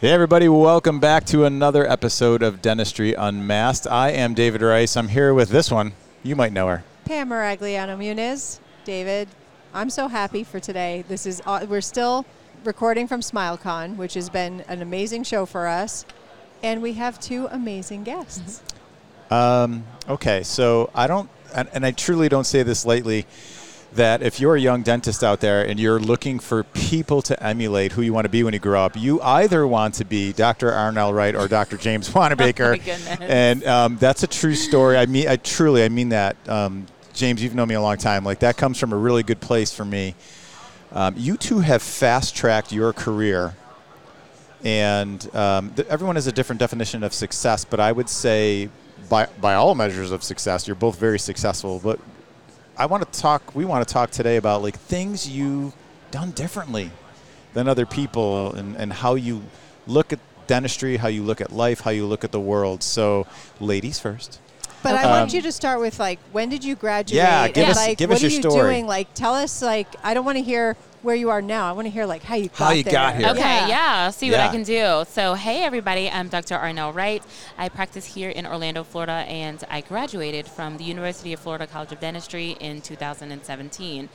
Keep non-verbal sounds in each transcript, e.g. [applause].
Hey, everybody, welcome back to another episode of Dentistry Unmasked. I am David Rice. I'm here with this one. You might know her. Pam Maragliano Muniz. David, I'm so happy for today. This is uh, we're still recording from SmileCon, which has been an amazing show for us, and we have two amazing guests. Um, okay, so I don't, and, and I truly don't say this lightly, that if you're a young dentist out there and you're looking for people to emulate who you want to be when you grow up, you either want to be Dr. ArNelle Wright or Dr. James [laughs] Wanamaker. Oh. And um, that's a true story. I mean, I truly, I mean that. Um, James, you've known me a long time. Like that comes from a really good place for me. Um, you two have fast tracked your career, and um, th- everyone has a different definition of success. But I would say, by by all measures of success, you're both very successful. But I want to talk. We want to talk today about like things you've done differently than other people, and, and how you look at dentistry, how you look at life, how you look at the world. So, ladies first. But I Um, want you to start with like, when did you graduate? Yeah, give and, us- like, give what are your you story. doing? Like, tell us. Like, I don't want to hear where you are now. I want to hear like how you got How you there. got here. Okay, yeah. I'll see what Yeah. I can do. So, hey, everybody. I'm Dr. ArNelle Wright. I practice here in Orlando, Florida, and I graduated from the University of Florida College of Dentistry in 2017.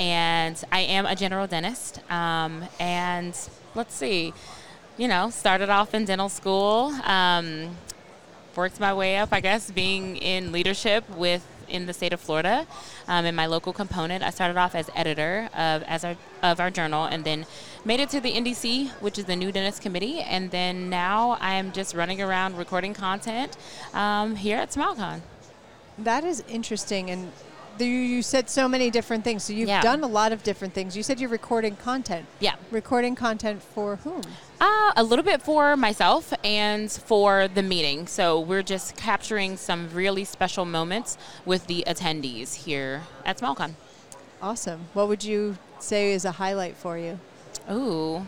And I am a general dentist. Um, and let's see, you know, started off in dental school. Um, worked my way up, I guess, being in leadership with in the state of Florida. Um, in my local component, I started off as editor of as our of our journal, and then made it to the NDC, which is the New Dentist Committee, and then now I am just running around recording content um, here at SmileCon. That is interesting, and you, you said so many different things. So you've Yeah. done a lot of different things. You said you're recording content. Yeah. Recording content for whom? Uh, a little bit for myself and for the meeting. So we're just capturing some really special moments with the attendees here at SmileCon. Awesome. What would you say is a highlight for you? Ooh.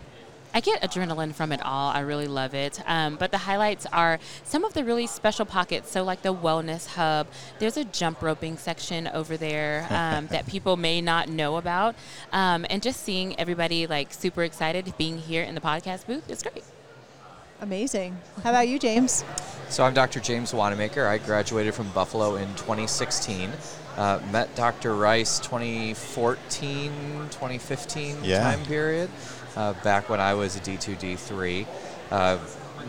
I get adrenaline from it all. I really love it. Um, but the highlights are some of the really special pockets. So, like the Wellness Hub, there's a jump roping section over there um, [laughs] that people may not know about. Um, and just seeing everybody like super excited being here in the podcast booth is great. Amazing. How about you, James? So I'm Dr. James Wanamaker. I graduated from Buffalo in 2016. Uh, met Dr. Rice 2014, 2015 Yeah. time period, back when I was a D2, D3. Uh,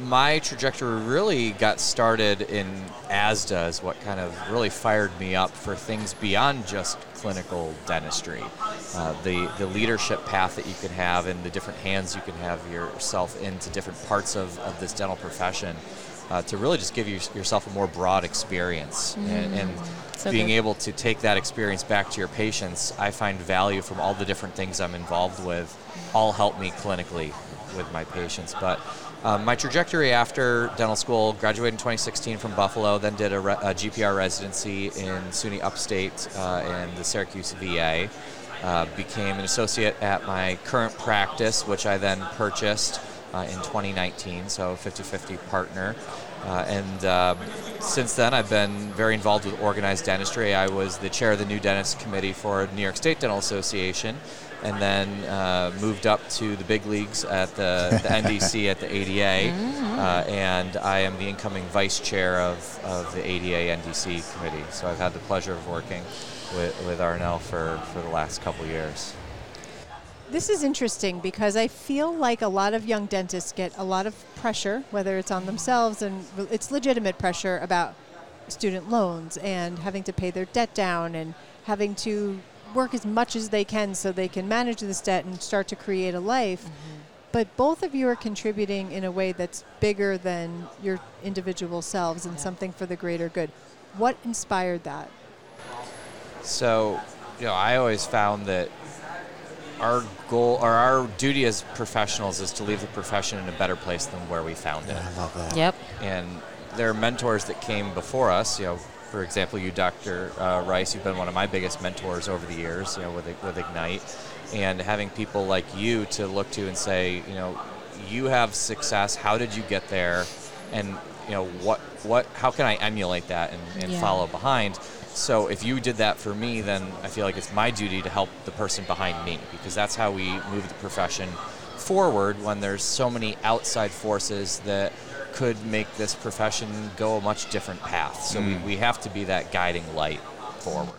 my trajectory really got started in ASDA is what kind of really fired me up for things beyond just clinical dentistry. Uh, the, the leadership path that you can have and the different hands you can have yourself into different parts of, of this dental profession uh, to really just give you, yourself a more broad experience and, and So being good. able to take that experience back to your patients. I find value from all the different things I'm involved with, all help me clinically with my patients. But um, my trajectory after dental school, graduated in 2016 from Buffalo, then did a, re- a GPR residency in SUNY Upstate uh, and the Syracuse VA. Uh, became an associate at my current practice, which I then purchased uh, in 2019, so 50-50 partner. Uh, and um, since then, I've been very involved with organized dentistry. I was the chair of the New Dentist Committee for New York State Dental Association, and then uh, moved up to the big leagues at the, the [laughs] NDC at the ADA, uh, and I am the incoming vice chair of, of the ADA NDC committee. So I've had the pleasure of working with, with ArNelle for, for the last couple years. This is interesting because I feel like a lot of young dentists get a lot of pressure, whether it's on themselves and it's legitimate pressure about student loans and having to pay their debt down and having to work as much as they can so they can manage this debt and start to create a life. Mm-hmm. But both of you are contributing in a way that's bigger than your individual selves and something for the greater good. What inspired that? So, you know, I always found that our goal or our duty as professionals is to leave the profession in a better place than where we found it. I love that. Yep. And there are mentors that came before us. You know, for example, you, Dr. Uh, Rice, you've been one of my biggest mentors over the years. You know, with with Ignite, and having people like you to look to and say, you know, you have success. How did you get there? And you know, what what how can I emulate that and, and Yeah. follow behind? So if you did that for me, then I feel like it's my duty to help the person behind me because that's how we move the profession forward when there's so many outside forces that could make this profession go a much different path. So we, mm. we have to be that guiding light forward.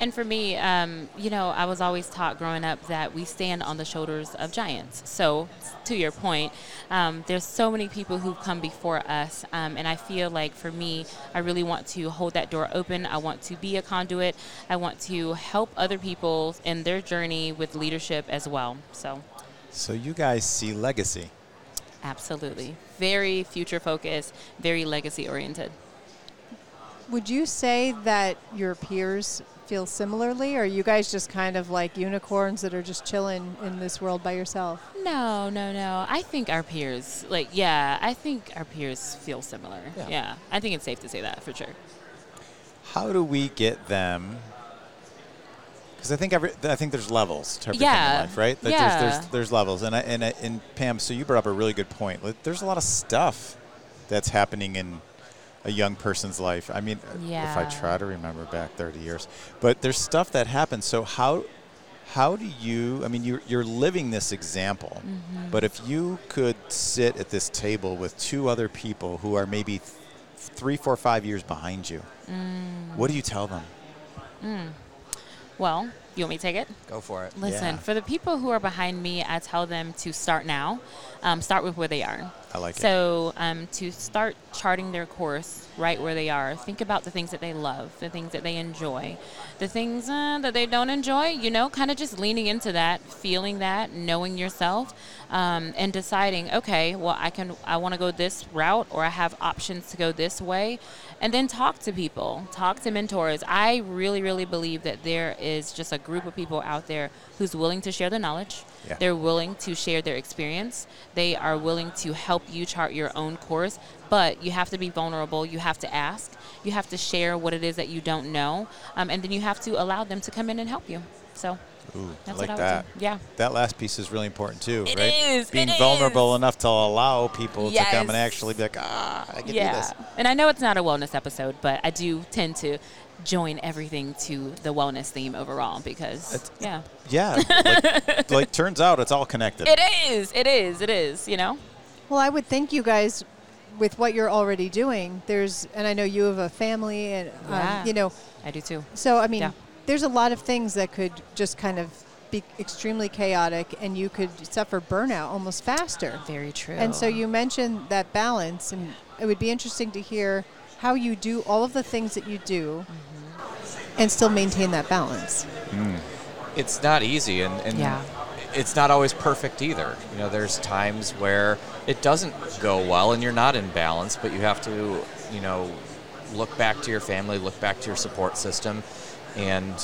And for me, um, you know, I was always taught growing up that we stand on the shoulders of giants. So, to your point, um, there's so many people who've come before us, um, and I feel like for me, I really want to hold that door open. I want to be a conduit. I want to help other people in their journey with leadership as well. So, So you guys see legacy. absolutely, very future focused, very legacy oriented. Would you say that your peers feel similarly, or are you guys just kind of like unicorns that are just chilling in this world by yourself? No, no, no. I think our peers, like, yeah, I think our peers feel similar. Yeah. Yeah, I think it's safe to say that for sure. How do we get them? Because I think every, I think there's levels to everything Yeah. in life, right? Like Yeah. There's, there's there's levels, and I, and I, and Pam, so you brought up a really good point. Like, there's a lot of stuff that's happening in a young person's life. I mean, if I try to remember back 30 years, but there's stuff that happens. So how how do you? I mean, you're you're living this example, Mm-hmm. but if you could sit at this table with two other people who are maybe th- three, four, five years behind you, Mm. what do you tell them? Well, you want me to take it? Go for it. Listen, Yeah. for the people who are behind me, I tell them to start now. Um, start with where they are. I like it. So, um, to start charting their course right where they are, think about the things that they love, the things that they enjoy, the things uh, that they don't enjoy, you know, kind of just leaning into that, feeling that, knowing yourself, um, and deciding, okay, well, I can, I want to go this route or I have options to go this way. And then talk to people, talk to mentors. I really, really believe that there is just a group of people out there who's willing to share their knowledge. Yeah. They're willing to share their experience. They are willing to help you chart your own course, but you have to be vulnerable. You have to ask. You have to share what it is that you don't know, um, and then you have to allow them to come in and help you. So Ooh, that's I like what I that. would do. Yeah. That last piece is really important too, It right? is, Being vulnerable is. enough to allow people to come and actually be like, ah, I can do this. And I know it's not a wellness episode, but I do tend to join everything to the wellness theme overall because It's- yeah, Yeah. like, [laughs] like, turns out it's all connected. it is. It is. It is. You know. Well, I would think you guys, with what you're already doing, there's, and I know you have a family, and um, Yeah. you know, I do too. so I mean, Yeah. there's a lot of things that could just kind of be extremely chaotic, and you could suffer burnout almost faster. Very true. And so you mentioned that balance, and it would be interesting to hear how you do all of the things that you do Mm-hmm. and still maintain that balance. it's not easy and, and Yeah. it's not always perfect either you know there's times where it doesn't go well and you're not in balance but you have to you know look back to your family look back to your support system and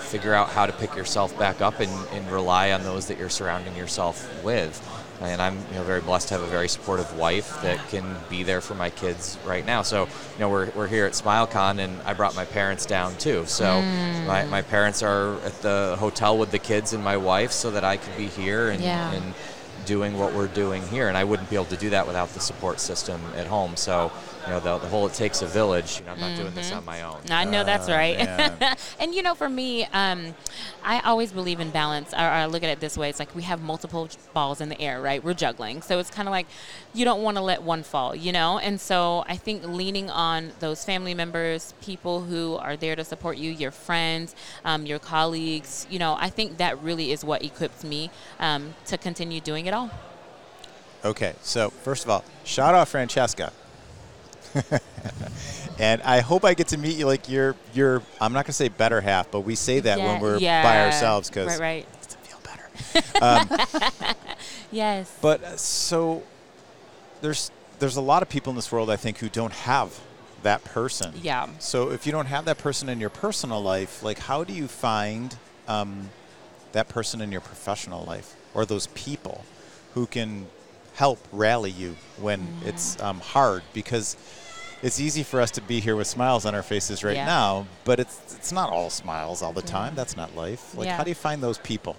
figure out how to pick yourself back up and, and rely on those that you're surrounding yourself with and I'm you know very blessed to have a very supportive wife that can be there for my kids right now. So you know we're, we're here at SmileCon and I brought my parents down too. So mm. my, my parents are at the hotel with the kids and my wife so that I could be here and, Yeah. and doing what we're doing here. And I wouldn't be able to do that without the support system at home. So you know the, the whole it takes a village. You know I'm not doing this on my own. I know that's Oh, right. man. [laughs] and you know, for me, um, I always believe in balance. Or, or I look at it this way: it's like we have multiple balls in the air, right? We're juggling, so it's kind of like you don't want to let one fall, you know. And so I think leaning on those family members, people who are there to support you, your friends, um, your colleagues, you know, I think that really is what equips me um, to continue doing it all. Okay, so first of all, shout out Francesca. [laughs] and I hope I get to meet you like your your I'm not gonna say better half, but we say that when we're by ourselves because right, right, it feel better. Um, [laughs] yes, But uh, so there's there's a lot of people in this world I think who don't have that person. yeah. So if you don't have that person in your personal life, like how do you find um, that person in your professional life or those people who can help rally you when Mm-hmm. it's um, hard? Because it's easy for us to be here with smiles on our faces right Yeah. now, but it's it's not all smiles all the time. That's not life. Like Yeah. how do you find those people?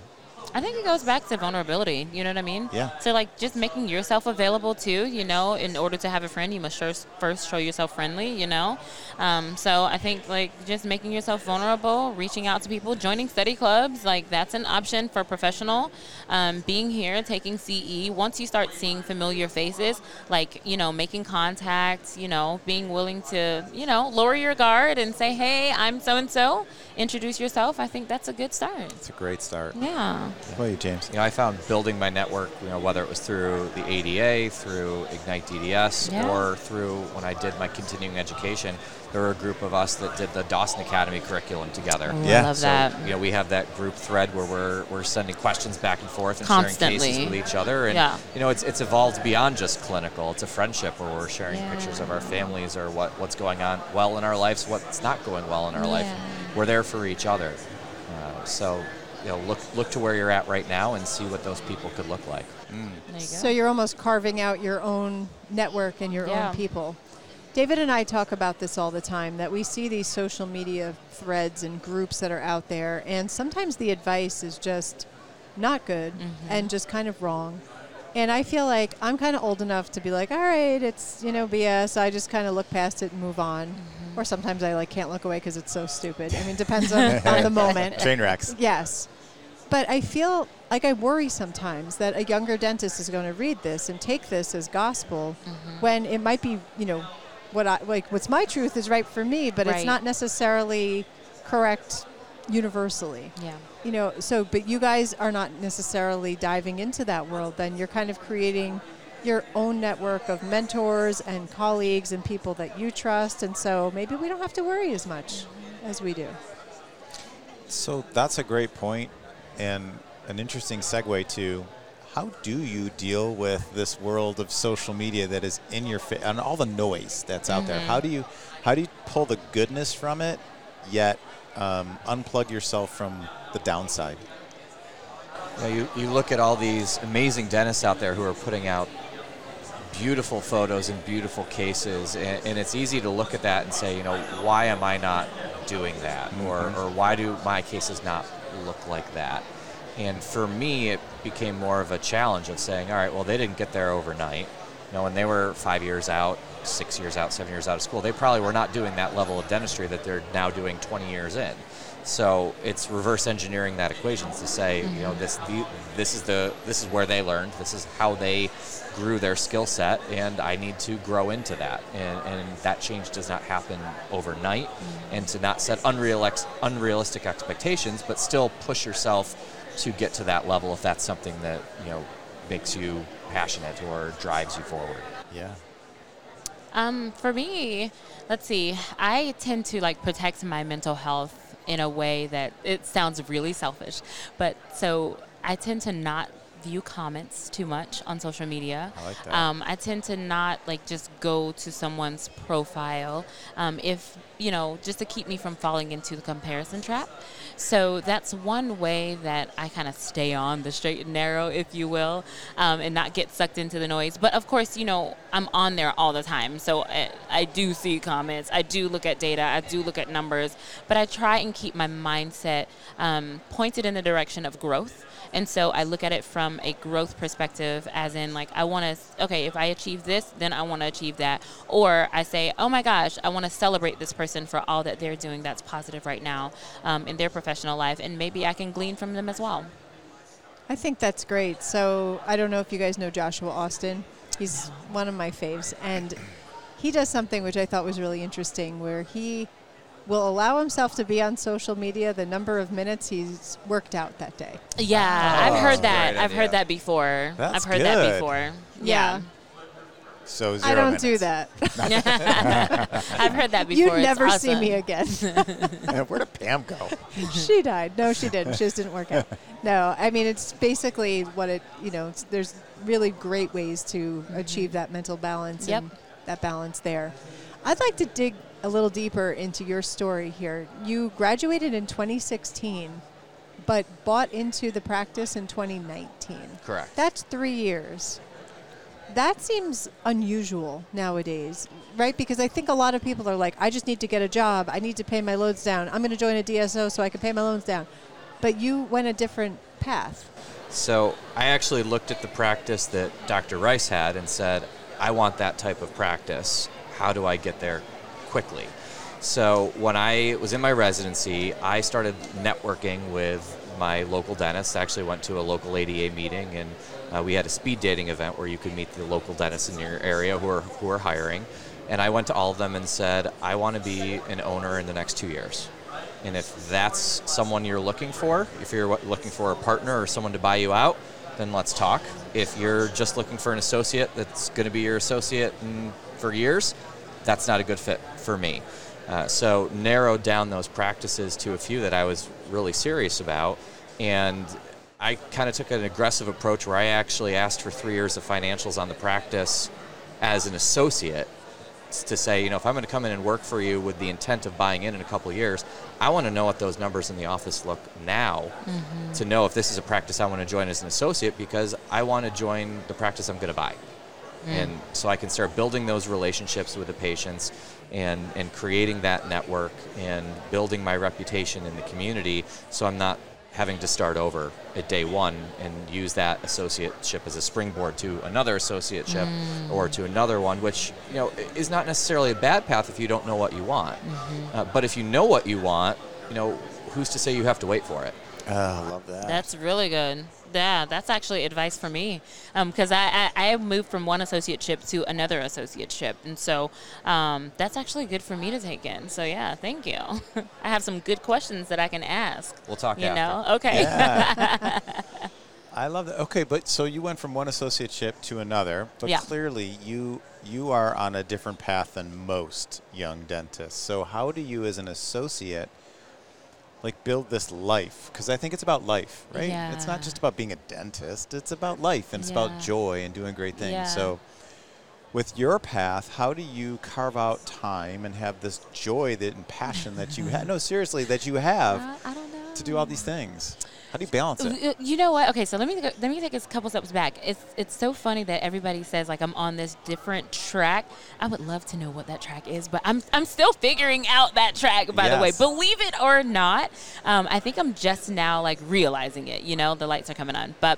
I think it goes back to vulnerability. You know what I mean? Yeah. So like just making yourself available too. You know, in order to have a friend, you must first first show yourself friendly. You know, um, so I think like just making yourself vulnerable, reaching out to people, joining study clubs, like that's an option for professional. Um, being here, taking CE. Once you start seeing familiar faces, like you know, making contacts. You know, being willing to you know lower your guard and say, hey, I'm so and so. Introduce yourself. I think that's a good start. It's a great start. Yeah. What about you, James? You know, I found building my network, you know, whether it was through the ADA, through Ignite DDS, Yeah. or through when I did my continuing education, there were a group of us that did the Dawson Academy curriculum together. Oh, Yeah. I love So, that. you know, we have that group thread where we're, we're sending questions back and forth and Constantly. sharing cases with each other. And, Yeah. you know, it's, it's evolved beyond just clinical. It's a friendship where we're sharing Yeah. pictures of our families or what, what's going on well in our lives, what's not going well in our life. We're there for each other. Uh, so, you know, look, look to where you're at right now and see what those people could look like. Mm. There you go. So you're almost carving out your own network and your Yeah. own people. David and I talk about this all the time that we see these social media threads and groups that are out there, and sometimes the advice is just not good mm-hmm. and just kind of wrong. And I feel like I'm kind of old enough to be like, all right, it's you know BS. I just kind of look past it and move on. Mm-hmm. Or sometimes I like can't look away because it's so stupid. I mean, it depends on, on the [laughs] moment. Train wrecks. Yes. But I feel like I worry sometimes that a younger dentist is going to read this and take this as gospel Mm-hmm. when it might be, you know, what I like what's my truth is right for me, but it's not necessarily correct universally. yeah. You know, so but you guys are not necessarily diving into that world then you're kind of creating your own network of mentors and colleagues and people that you trust and so maybe we don't have to worry as much as we do. So that's a great point and an interesting segue to how do you deal with this world of social media that is in your face and all the noise that's out there? How do you how do you pull the goodness from it yet um, unplug yourself from the downside? You, know, you, you look at all these amazing dentists out there who are putting out beautiful photos and beautiful cases, and, and it's easy to look at that and say, you know, why am I not doing that? Or, mm-hmm. or why do my cases not look like that? And for me, it became more of a challenge of saying, all right, well, they didn't get there overnight. You know, when they were five years out, six years out, seven years out of school, they probably were not doing that level of dentistry that they're now doing 20 years in. So it's reverse engineering that equation to say, you know, this the, this is the this is where they learned, this is how they grew their skill set, and I need to grow into that. And, and that change does not happen overnight, and to not set unreal unrealistic expectations, but still push yourself to get to that level if that's something that you know makes you passionate or drives you forward. Yeah. Um, for me, let's see. I tend to like protect my mental health in a way that it sounds really selfish, but so I tend to not view comments too much on social media. I like that. Um, I tend to not like just go to someone's profile um, if you know just to keep me from falling into the comparison trap. So that's one way that I kind of stay on the straight and narrow, if you will, um, and not get sucked into the noise. But of course, you know, I'm on there all the time. So I, I do see comments, I do look at data, I do look at numbers, but I try and keep my mindset um, pointed in the direction of growth. And so I look at it from a growth perspective, as in, like, I want to, okay, if I achieve this, then I want to achieve that. Or I say, oh my gosh, I want to celebrate this person for all that they're doing that's positive right now um, in their professional life. And maybe I can glean from them as well. I think that's great. So I don't know if you guys know Joshua Austin. He's one of my faves, and he does something which I thought was really interesting, where he will allow himself to be on social media the number of minutes he's worked out that day. Yeah, Oh, I've heard that. I've heard that before. That's I've heard that good. before. Yeah. So zero I don't do that. [laughs] I've heard that before. You'd It's never see me again. [laughs] Where did Pam go? [laughs] she died. No, she didn't. She just didn't work out. No, I mean it's basically what it. You know, it's, there's really great ways to mm-hmm. achieve that mental balance Yep. and that balance there. I'd like to dig a little deeper into your story here. You graduated in 2016, but bought into the practice in 2019. Correct. That's three years. That seems unusual nowadays, right? Because I think a lot of people are like, I just need to get a job. I need to pay my loans down. I'm going to join a DSO so I can pay my loans down. But you went a different path? So I actually looked at the practice that Dr. Rice had and said, I want that type of practice. How do I get there quickly? So when I was in my residency, I started networking with my local dentist. I actually went to a local ADA meeting and uh, we had a speed dating event where you could meet the local dentists in your area who are, who are hiring. And I went to all of them and said, I want to be an owner in the next two years. And if that's someone you're looking for, if you're looking for a partner or someone to buy you out, then let's talk. If you're just looking for an associate that's going to be your associate for years, that's not a good fit for me. Uh, so narrowed down those practices to a few that I was really serious about, and I kind of took an aggressive approach where I actually asked for three years of financials on the practice as an associate to say, you know, if I'm going to come in and work for you with the intent of buying in in a couple of years, I want to know what those numbers in the office look now mm-hmm. to know if this is a practice I want to join as an associate because I want to join the practice I'm going to buy. Mm. And so I can start building those relationships with the patients and, and creating that network and building my reputation in the community so I'm not having to start over at day one and use that associateship as a springboard to another associateship mm. or to another one, which you know is not necessarily a bad path if you don't know what you want. Mm-hmm. Uh, but if you know what you want, you know, who's to say you have to wait for it? Oh, I love that. That's really good yeah, that's actually advice for me because um, I, I, I moved from one associateship to another associateship, and so um, that's actually good for me to take in. So yeah, thank you. [laughs] I have some good questions that I can ask. We'll talk. You after. know, okay. Yeah. [laughs] I love that. Okay, but so you went from one associateship to another, but yeah. clearly you you are on a different path than most young dentists. So how do you, as an associate? Like build this life because I think it's about life, right? Yeah. It's not just about being a dentist. It's about life and it's yeah. about joy and doing great things. Yeah. So with your path, how do you carve out time and have this joy that and passion that you have? No, seriously, that you have uh, to do all these things. How do you balance it? You know what? Okay, so let me let me take a couple steps back. It's it's so funny that everybody says like I'm on this different track. I would love to know what that track is, but I'm I'm still figuring out that track. By yes. the way, believe it or not, um, I think I'm just now like realizing it. You know, the lights are coming on, but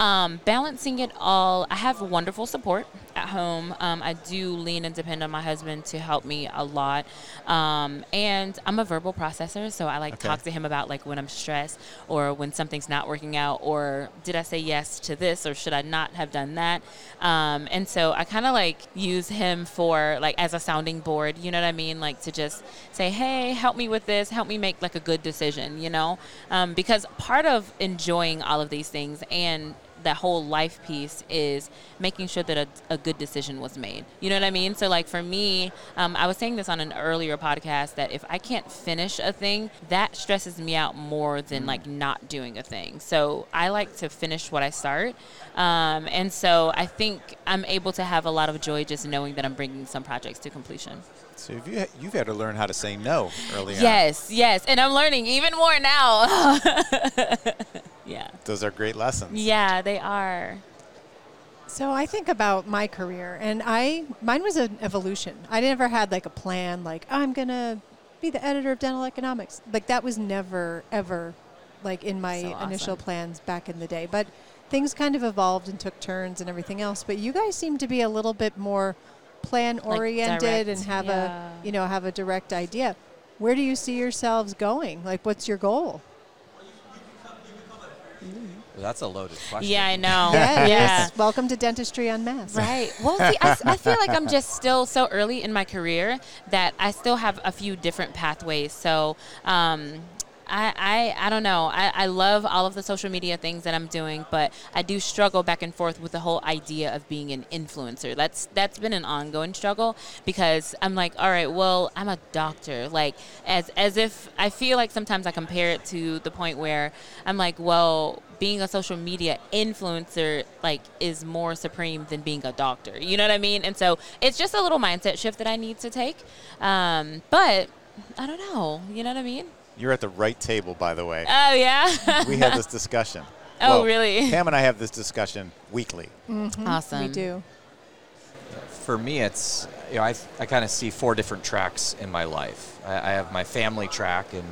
um, balancing it all. I have wonderful support at home. Um, I do lean and depend on my husband to help me a lot, um, and I'm a verbal processor, so I like okay. talk to him about like when I'm stressed or when when something's not working out, or did I say yes to this, or should I not have done that? Um, and so I kind of like use him for like as a sounding board, you know what I mean? Like to just say, hey, help me with this, help me make like a good decision, you know? Um, because part of enjoying all of these things and that whole life piece is making sure that a, a, good decision was made. You know what I mean? So, like for me, um, I was saying this on an earlier podcast that if I can't finish a thing, that stresses me out more than like not doing a thing. So, I like to finish what I start. Um, and so, I think I'm able to have a lot of joy just knowing that I'm bringing some projects to completion. So you you've had to learn how to say no early yes, on. Yes, yes, and I'm learning even more now. [laughs] yeah. Those are great lessons. Yeah, they are. So I think about my career, and I mine was an evolution. I never had like a plan, like oh, I'm gonna be the editor of dental economics. Like that was never ever like in my so awesome. initial plans back in the day. But things kind of evolved and took turns and everything else. But you guys seem to be a little bit more plan oriented like and have yeah. a you know have a direct idea where do you see yourselves going like what's your goal well, that's a loaded question. Yeah, I [laughs] know. yeah, yeah. Welcome to Dentistry Unmasked. Right. Well, see, I, I, feel like I'm just still so early in my career that I still have a few different pathways. So, um, I, I, I don't know. I, I love all of the social media things that I'm doing, but I do struggle back and forth with the whole idea of being an influencer. That's that's been an ongoing struggle because I'm like, all right, well, I'm a doctor. Like as as if I feel like sometimes I compare it to the point where I'm like, well, being a social media influencer like is more supreme than being a doctor. You know what I mean? And so it's just a little mindset shift that I need to take. Um, but I don't know. You know what I mean? You're at the right table, by the way. Oh, yeah? we have this discussion. [laughs] Oh, well, really? Pam and I have this discussion weekly. Mm-hmm. Awesome. We do. For me, it's you know I, I kind of see four different tracks in my life. I, I have my family track and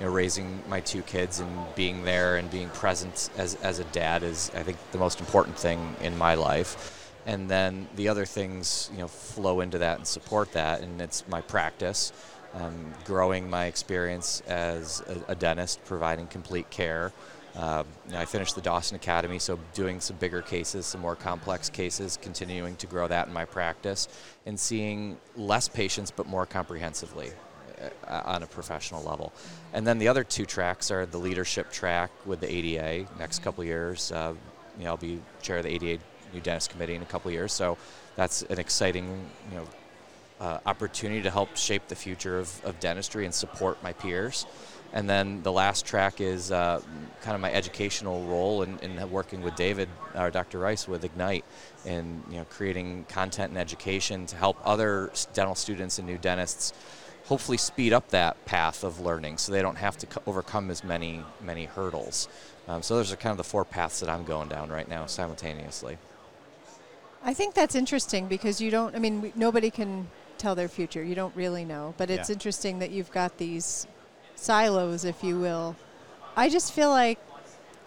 you know raising my two kids and being there and being present as as a dad is I think the most important thing in my life. And then the other things you know flow into that and support that, and it's my practice. Um, growing my experience as a, a dentist, providing complete care, um, you know, I finished the Dawson Academy, so doing some bigger cases, some more complex cases, continuing to grow that in my practice, and seeing less patients but more comprehensively uh, on a professional level. And then the other two tracks are the leadership track with the ADA. Next couple years, uh, you know, I'll be chair of the ADA New Dentist Committee in a couple years, so that's an exciting, you know, uh, opportunity to help shape the future of, of dentistry and support my peers. And then the last track is uh, kind of my educational role in, in, working with David, or Dr. Rice, with Ignite, and you know creating content and education to help other dental students and new dentists hopefully speed up that path of learning so they don't have to overcome as many many hurdles. Um, so those are kind of the four paths that I'm going down right now simultaneously. I think that's interesting because you don't. I mean, we, nobody can tell their future. You don't really know, but it's yeah. interesting that you've got these silos, if you will. I just feel like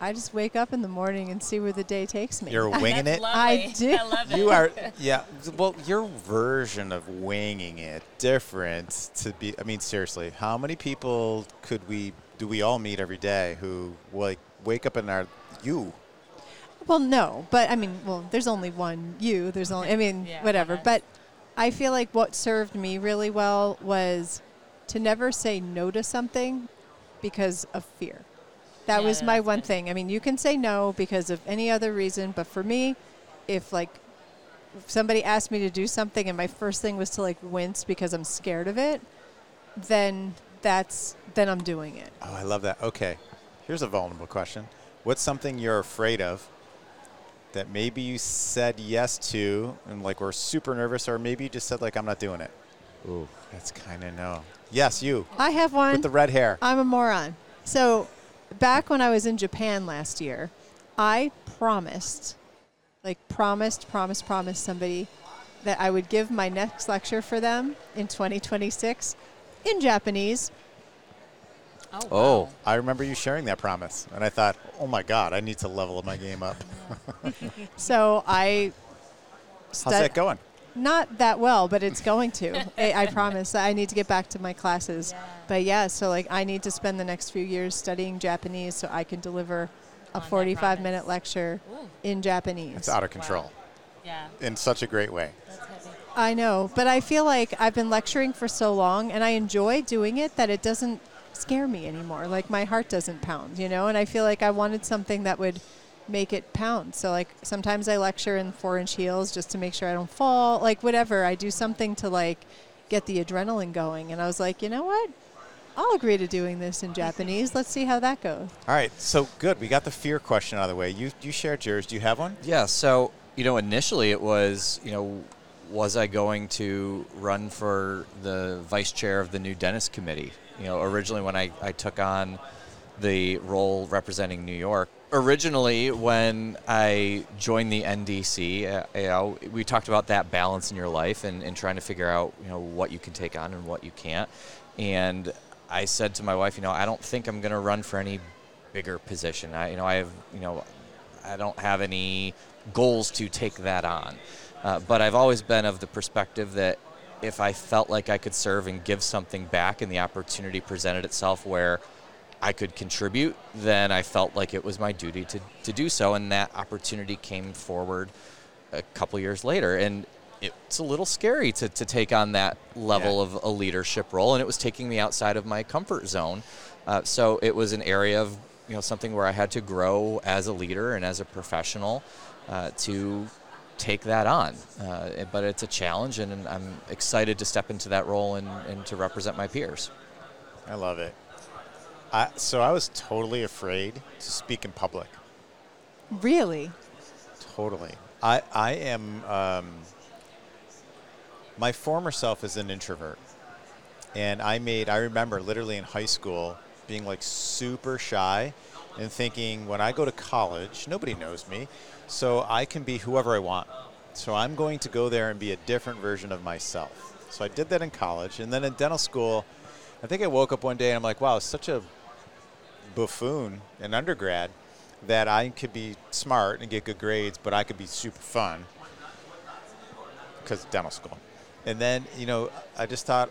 I just wake up in the morning and see where the day takes me. You're [laughs] winging it. I do. I you are, yeah. Well, your version of winging it different to be. I mean, seriously, how many people could we do we all meet every day who like wake up in our you? Well, no, but I mean, well, there's only one you. There's only, I mean, yeah, whatever. But I feel like what served me really well was to never say no to something because of fear. That yeah, was my one good. thing. I mean, you can say no because of any other reason, but for me, if like somebody asked me to do something and my first thing was to like wince because I'm scared of it, then that's then I'm doing it. Oh, I love that. Okay. Here's a vulnerable question. What's something you're afraid of that maybe you said yes to and like we're super nervous or maybe you just said like I'm not doing it? Ooh, that's kind of no. Yes, you. I have one. With the red hair. I'm a moron. So, back when I was in Japan last year, I promised, like promised, promised, promised somebody that I would give my next lecture for them in 2026 in Japanese. Oh, oh, wow. oh, I remember you sharing that promise, and I thought, oh my God, I need to level my game up. [laughs] so I. How's that going? not that well, but it's going to. I, I, promise. I need to get back to my classes. Yeah. But yeah, so like I need to spend the next few years studying Japanese so I can deliver a 45 minute lecture Ooh. in Japanese. It's out of control. Wow. Yeah. In such a great way. I know, but I feel like I've been lecturing for so long and I enjoy doing it that it doesn't scare me anymore. Like my heart doesn't pound, you know, and I feel like I wanted something that would – make it pound. So like sometimes I lecture in four inch heels just to make sure I don't fall. Like whatever. I do something to like get the adrenaline going. And I was like, you know what? I'll agree to doing this in Japanese. Let's see how that goes. All right. So good. We got the fear question out of the way. You you shared yours. Do you have one? Yeah. So you know, initially it was you know. Was I going to run for the vice chair of the new dentist committee? You know, originally when I, I took on the role representing New York, originally when I joined the NDC, uh, you know, we talked about that balance in your life and, and trying to figure out, you know, what you can take on and what you can't. And I said to my wife, you know, I don't think I'm going to run for any bigger position. I, you know, I have, you know, I don't have any goals to take that on. Uh, but I've always been of the perspective that if I felt like I could serve and give something back and the opportunity presented itself where – I could contribute, then I felt like it was my duty to, to do so. And that opportunity came forward a couple years later. And it's a little scary to, to take on that level yeah. of a leadership role. And it was taking me outside of my comfort zone. Uh, so it was an area of you know something where I had to grow as a leader and as a professional uh, to take that on. Uh, but it's a challenge, and I'm excited to step into that role and, and to represent my peers. I love it. I, so I was totally afraid to speak in public. Really? Totally. I I am. Um, my former self is an introvert, and I made. I remember literally in high school being like super shy, and thinking when I go to college, nobody knows me, so I can be whoever I want. So I'm going to go there and be a different version of myself. So I did that in college. And then in dental school, I think I woke up one day and I'm like, wow, such a buffoon in undergrad that I could be smart and get good grades, but I could be super fun because dental school. And then, you know, I just thought,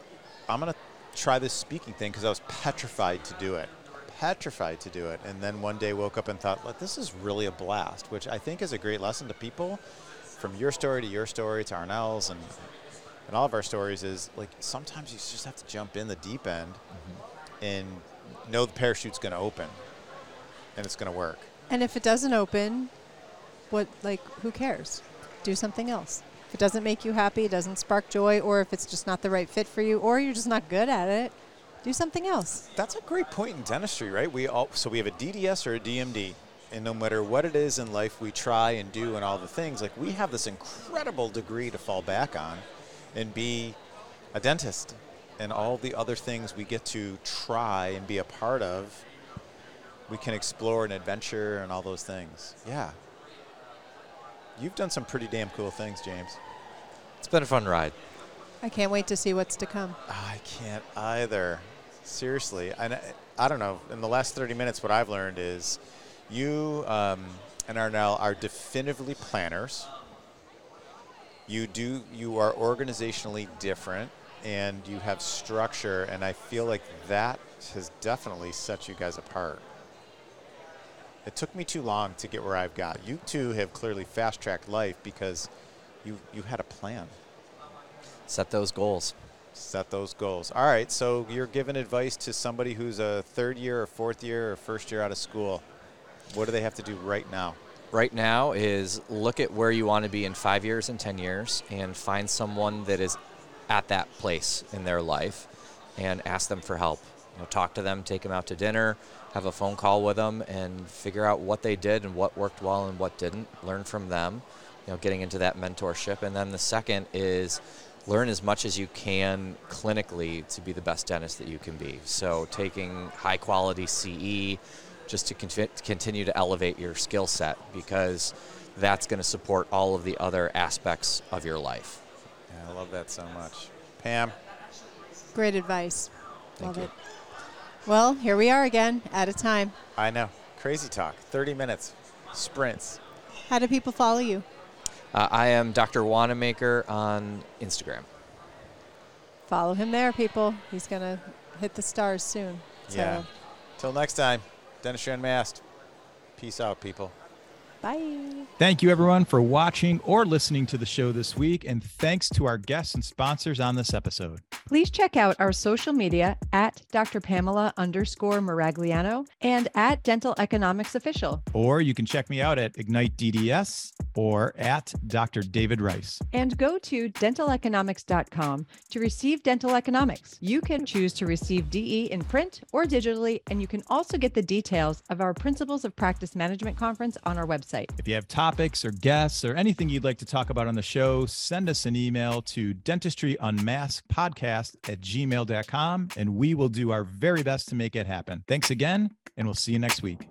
I'm going to try this speaking thing because I was petrified to do it. Petrified to do it. And then one day woke up and thought, this is really a blast, which I think is a great lesson to people from your story to your story to ArNelle's and, and all of our stories is like sometimes you just have to jump in the deep end mm-hmm. and know the parachute's going to open and it's going to work. And if it doesn't open, what, like, who cares? Do something else. If it doesn't make you happy, it doesn't spark joy, or if it's just not the right fit for you, or you're just not good at it, do something else. That's a great point in dentistry, right? We all so we have a DDS or a DMD, and no matter what it is in life we try and do and all the things, like we have this incredible degree to fall back on and be a dentist and all the other things we get to try and be a part of we can explore and adventure and all those things. Yeah. You've done some pretty damn cool things, James. It's been a fun ride. I can't wait to see what's to come. I can't either. Seriously. I, I don't know. In the last 30 minutes, what I've learned is you um, and ArNelle are definitively planners. You do. You are organizationally different, and you have structure. And I feel like that has definitely set you guys apart. It took me too long to get where I've got. You two have clearly fast tracked life because you you had a plan. Set those goals. Set those goals. All right, so you're giving advice to somebody who's a third year or fourth year or first year out of school. What do they have to do right now? Right now is look at where you want to be in five years and 10 years and find someone that is at that place in their life and ask them for help. You know, talk to them, take them out to dinner, have a phone call with them, and figure out what they did and what worked well and what didn't. Learn from them. You know, getting into that mentorship, and then the second is learn as much as you can clinically to be the best dentist that you can be. So taking high quality CE just to con- continue to elevate your skill set because that's going to support all of the other aspects of your life. Yeah, I love that so much. Pam. Great advice. Thank love you. it. Well, here we are again, out of time. I know. Crazy talk. 30 minutes. Sprints. How do people follow you? Uh, I am Dr. Wanamaker on Instagram. Follow him there, people. He's going to hit the stars soon. So, Yeah. Till next time, Dentistry Unmasked. Peace out, people. bye. Thank you, everyone, for watching or listening to the show this week. And thanks to our guests and sponsors on this episode. Please check out our social media at Dr. Pamela underscore Maragliano and at Dental Economics Official. Or you can check me out at Ignite DDS or at Dr. David Rice. And go to dentaleconomics.com to receive dental economics. You can choose to receive DE in print or digitally, and you can also get the details of our Principles of Practice Management conference on our website. If you have topics or guests or anything you'd like to talk about on the show, send us an email to dentistryunmaskpodcast at gmail.com and we will do our very best to make it happen. Thanks again, and we'll see you next week.